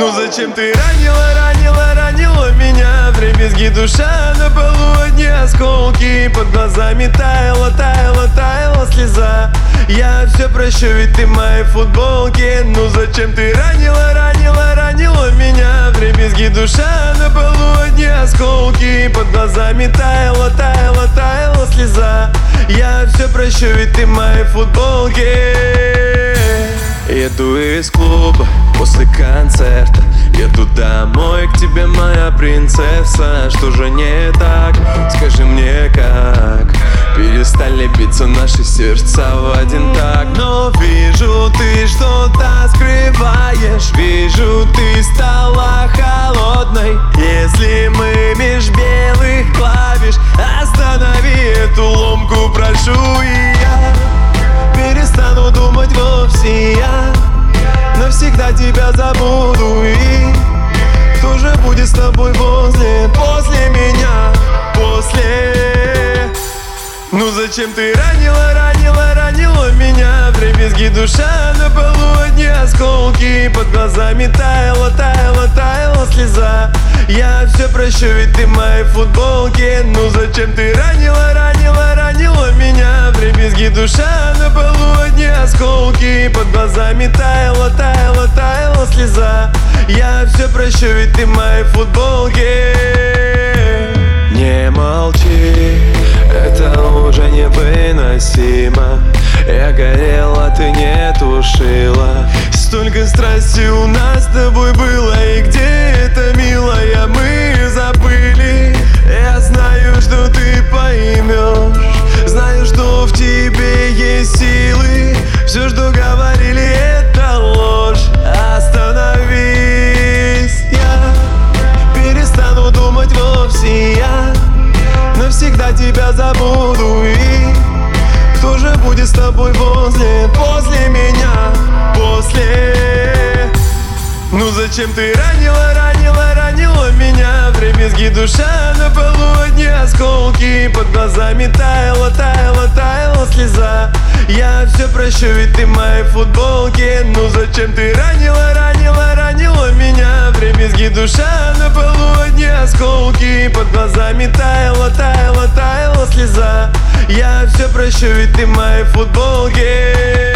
Ну зачем ты ранила, ранила, ранила меня? Дребезги душа на полу одни осколки. Под глазами таяла, таяла, таяла слеза. Я все прощу, ведь ты в моей футболке Ну зачем ты ранила, ранила, ранила меня? Дребезги душа на полу одни осколки. Под глазами таяла, таяла, таяла слеза. Я все прощу, ведь ты в моей футболке Еду из клуба после концерта. Еду домой к тебе, моя принцесса. Что же не так? Скажи мне как? Перестали биться наши сердца в один так Но вижу, ты что-то Ну зачем ты ранила, ранила, ранила меня? В дребезги душа на полу одни осколки Под глазами таяла, таяла, таяла слеза. Я все прощу, ведь ты в моей футболке. Ну зачем ты ранила, ранила, ранила меня? В дребезги душа на полу одни осколки Под глазами таяла, таяла, таяла слеза. Я все прощу, ведь ты в моей футболке. Не молчи, это уже невыносимо. Я горела, ты не тушила. Столько страсти у нас с тобой было И где это, милая, мы Навсегда тебя забуду и Кто же будет с тобой возле, после меня, после Ну зачем ты ранила, ранила, ранила меня? В дребезги душа на полу одни осколки. Под глазами таяла, таяла, таяла слеза. Я все прощу, ведь ты в моей футболке. Ну зачем ты ранила, ранила, ранила меня? В дребезги душа на полу одни осколки. Под глазами таяла, таяла слеза. Я все прощу, ведь ты в моей футболке